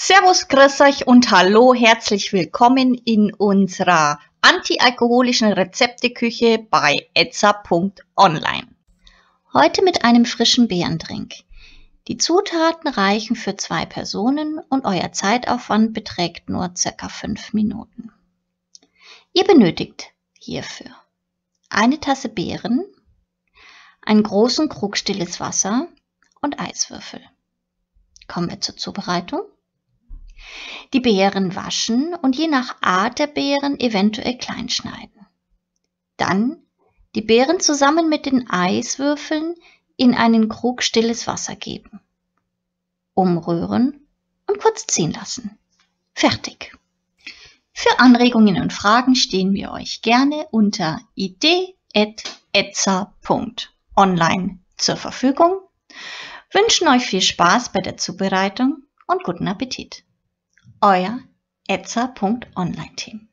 Servus, grüß euch und hallo, herzlich willkommen in unserer antialkoholischen Rezepteküche bei etza.online. Heute mit einem frischen Beerendrink. Die Zutaten reichen für zwei Personen und euer Zeitaufwand beträgt nur circa fünf Minuten. Ihr benötigt hierfür eine Tasse Beeren, einen großen Krug stilles Wasser und Eiswürfel. Kommen wir zur Zubereitung. Die Beeren waschen und je nach Art der Beeren eventuell klein schneiden. Dann die Beeren zusammen mit den Eiswürfeln in einen Krug stilles Wasser geben. Umrühren und kurz ziehen lassen. Fertig. Für Anregungen und Fragen stehen wir euch gerne unter idee.etza.online zur Verfügung, wünschen euch viel Spaß bei der Zubereitung und guten Appetit. Euer etza.online-Team.